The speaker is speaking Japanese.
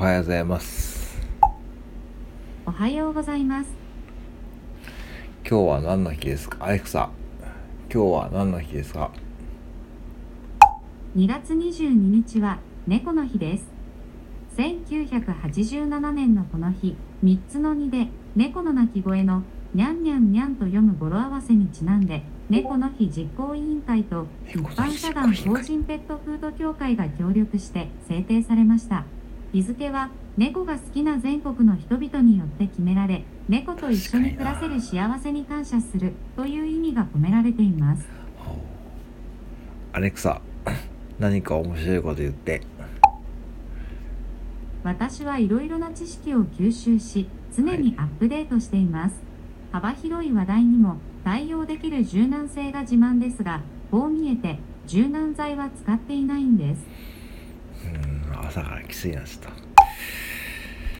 おはようございます。おはようございます。今日は何の日ですか？アレクサ。今日は何の日ですか？2月22日は猫の日です。1987年のこの日3つの2で猫の鳴き声のにゃんにゃんにゃんと読む語呂合わせにちなんで猫の日実行委員会と一般社団法人ペットフード協会が協力して制定されました日付は猫が好きな全国の人々によって決められ猫と一緒に暮らせる幸せに感謝するという意味が込められています。アレクサ 何か面白いこと言って。私はいろいろな知識を吸収し常にアップデートしています、幅広い話題にも対応できる柔軟性が自慢ですがこう見えて柔軟剤は使っていないんです。うん朝からきついなちょっと。